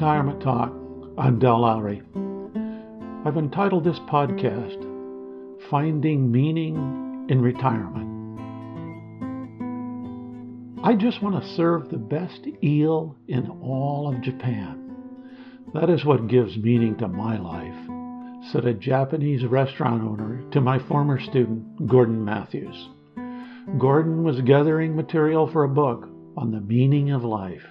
Retirement Talk. I'm Del Lowry. I've entitled this podcast Finding Meaning in Retirement. I just want to serve the best eel in all of Japan. That is what gives meaning to my life, said a Japanese restaurant owner to my former student, Gordon Mathews. Gordon was gathering material for a book on the meaning of life.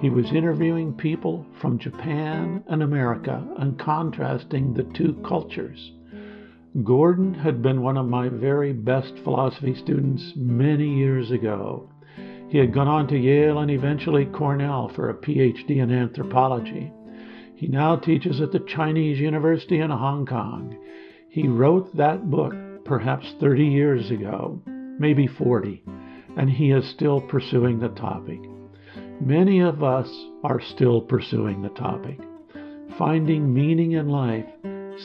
He was interviewing people from Japan and America and contrasting the two cultures. Gordon had been one of my very best philosophy students many years ago. He had gone on to Yale and eventually Cornell for a PhD in anthropology. He now teaches at the Chinese University in Hong Kong. He wrote that book perhaps 30 years ago, maybe 40, and he is still pursuing the topic. Many of us are still pursuing the topic. Finding meaning in life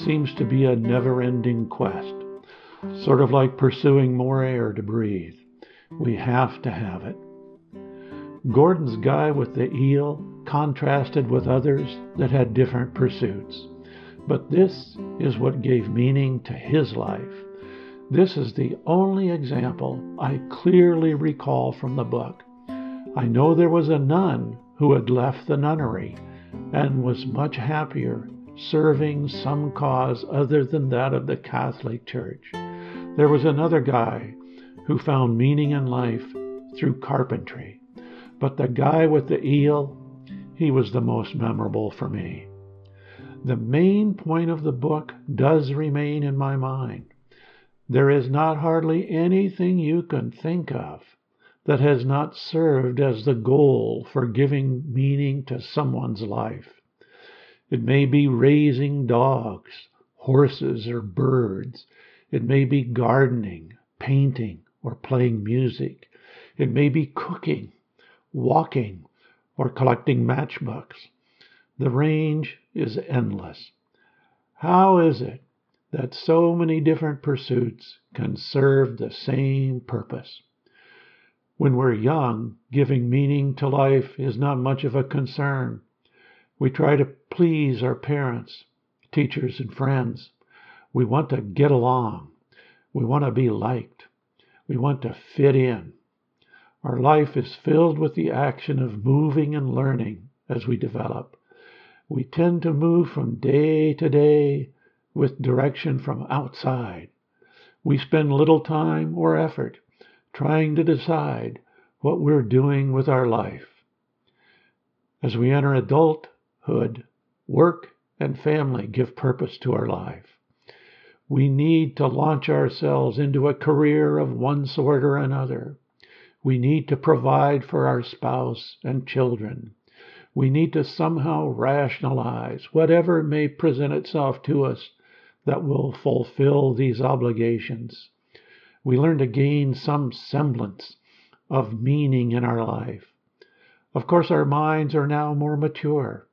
seems to be a never ending quest, sort of like pursuing more air to breathe. We have to have it. Gordon's guy with the eel contrasted with others that had different pursuits. But this is what gave meaning to his life. This is the only example I clearly recall from the book. I know there was a nun who had left the nunnery and was much happier serving some cause other than that of the Catholic Church. There was another guy who found meaning in life through carpentry. But the guy with the eel, he was the most memorable for me. The main point of the book does remain in my mind. There is not hardly anything you can think of that has not served as the goal for giving meaning to someone's life. It may be raising dogs, horses, or birds. It may be gardening, painting, or playing music. It may be cooking, walking, or collecting matchbooks. The range is endless. How is it that so many different pursuits can serve the same purpose? When we're young, giving meaning to life is not much of a concern. We try to please our parents, teachers, and friends. We want to get along. We want to be liked. We want to fit in. Our life is filled with the action of moving and learning as we develop. We tend to move from day to day with direction from outside. We spend little time or effort trying to decide what we're doing with our life. As we enter adulthood, work and family give purpose to our life. We need to launch ourselves into a career of one sort or another. We need to provide for our spouse and children. We need to somehow rationalize whatever may present itself to us that will fulfill these obligations we learn to gain some semblance of meaning in our life. Of course, our minds are now more mature,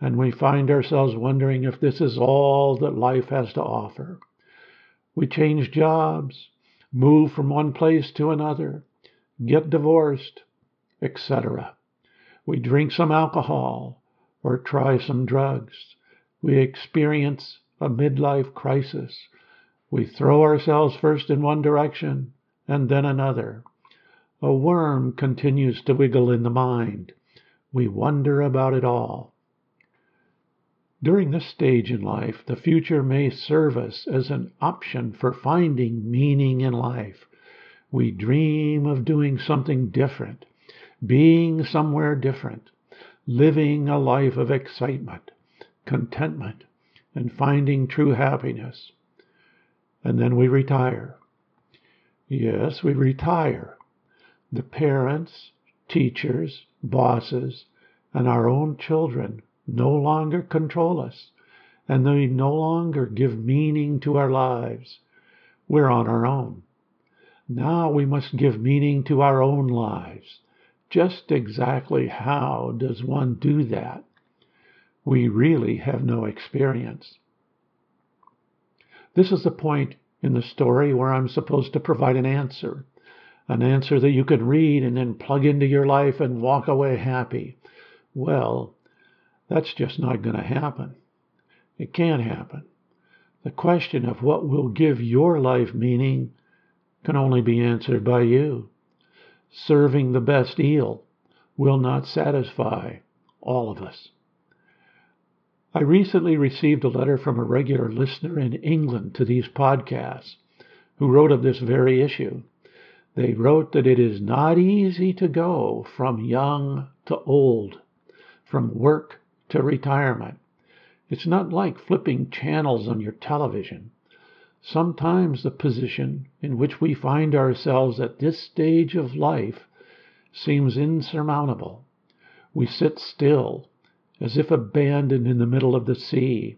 and we find ourselves wondering if this is all that life has to offer. We change jobs, move from one place to another, get divorced, etc. We drink some alcohol or try some drugs. We experience a midlife crisis we throw ourselves first in one direction and then another. A worm continues to wiggle in the mind. We wonder about it all. During this stage in life, the future may serve us as an option for finding meaning in life. We dream of doing something different, being somewhere different, living a life of excitement, contentment, and finding true happiness and then we retire. Yes, we retire. The parents, teachers, bosses, and our own children no longer control us, and they no longer give meaning to our lives. We're on our own. Now we must give meaning to our own lives. Just exactly how does one do that? We really have no experience. This is the point in the story where I'm supposed to provide an answer, an answer that you can read and then plug into your life and walk away happy. Well, That's just not going to happen. It can't happen. The question of what will give your life meaning can only be answered by you. Serving the best eel will not satisfy all of us. I recently received a letter from a regular listener in England to these podcasts who wrote of this very issue. They wrote that it is not easy to go from young to old, from work to retirement. It's not like flipping channels on your television. Sometimes the position in which we find ourselves at this stage of life seems insurmountable. We sit still, as if abandoned in the middle of the sea.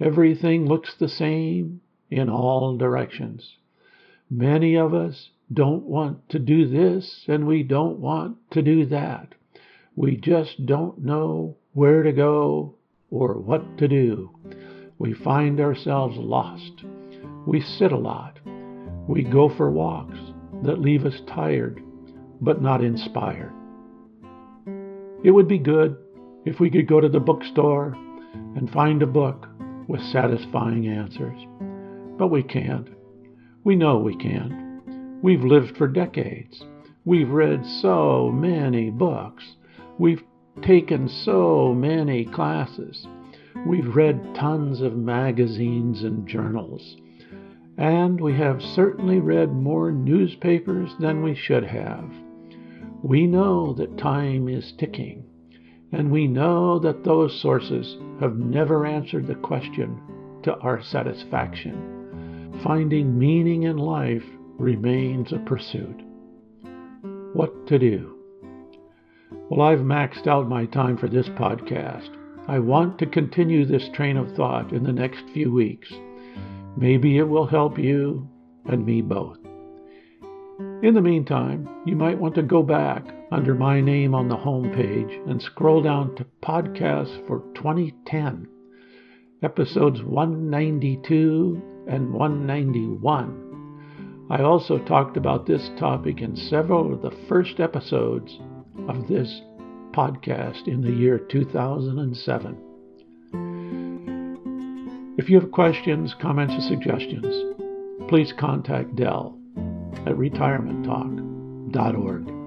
Everything looks the same in all directions. Many of us don't want to do this and we don't want to do that. We just don't know where to go or what to do. We find ourselves lost. We sit a lot. We go for walks that leave us tired but not inspired. It would be good if we could go to the bookstore and find a book with satisfying answers. But we can't. We know we can't. We've lived for decades. We've read so many books. We've taken so many classes. We've read tons of magazines and journals. And we have certainly read more newspapers than we should have. We know that time is ticking, and we know that those sources have never answered the question to our satisfaction. Finding meaning in life remains a pursuit. What to do? Well, I've maxed out my time for this podcast. I want to continue this train of thought in the next few weeks. Maybe it will help you and me both. In the meantime, you might want to go back under my name on the home page and scroll down to podcasts for 2010, episodes 192 and 191. I also talked about this topic in several of the first episodes of this podcast in the year 2007. If you have questions, comments, or suggestions, please contact Del at retirementtalk.org.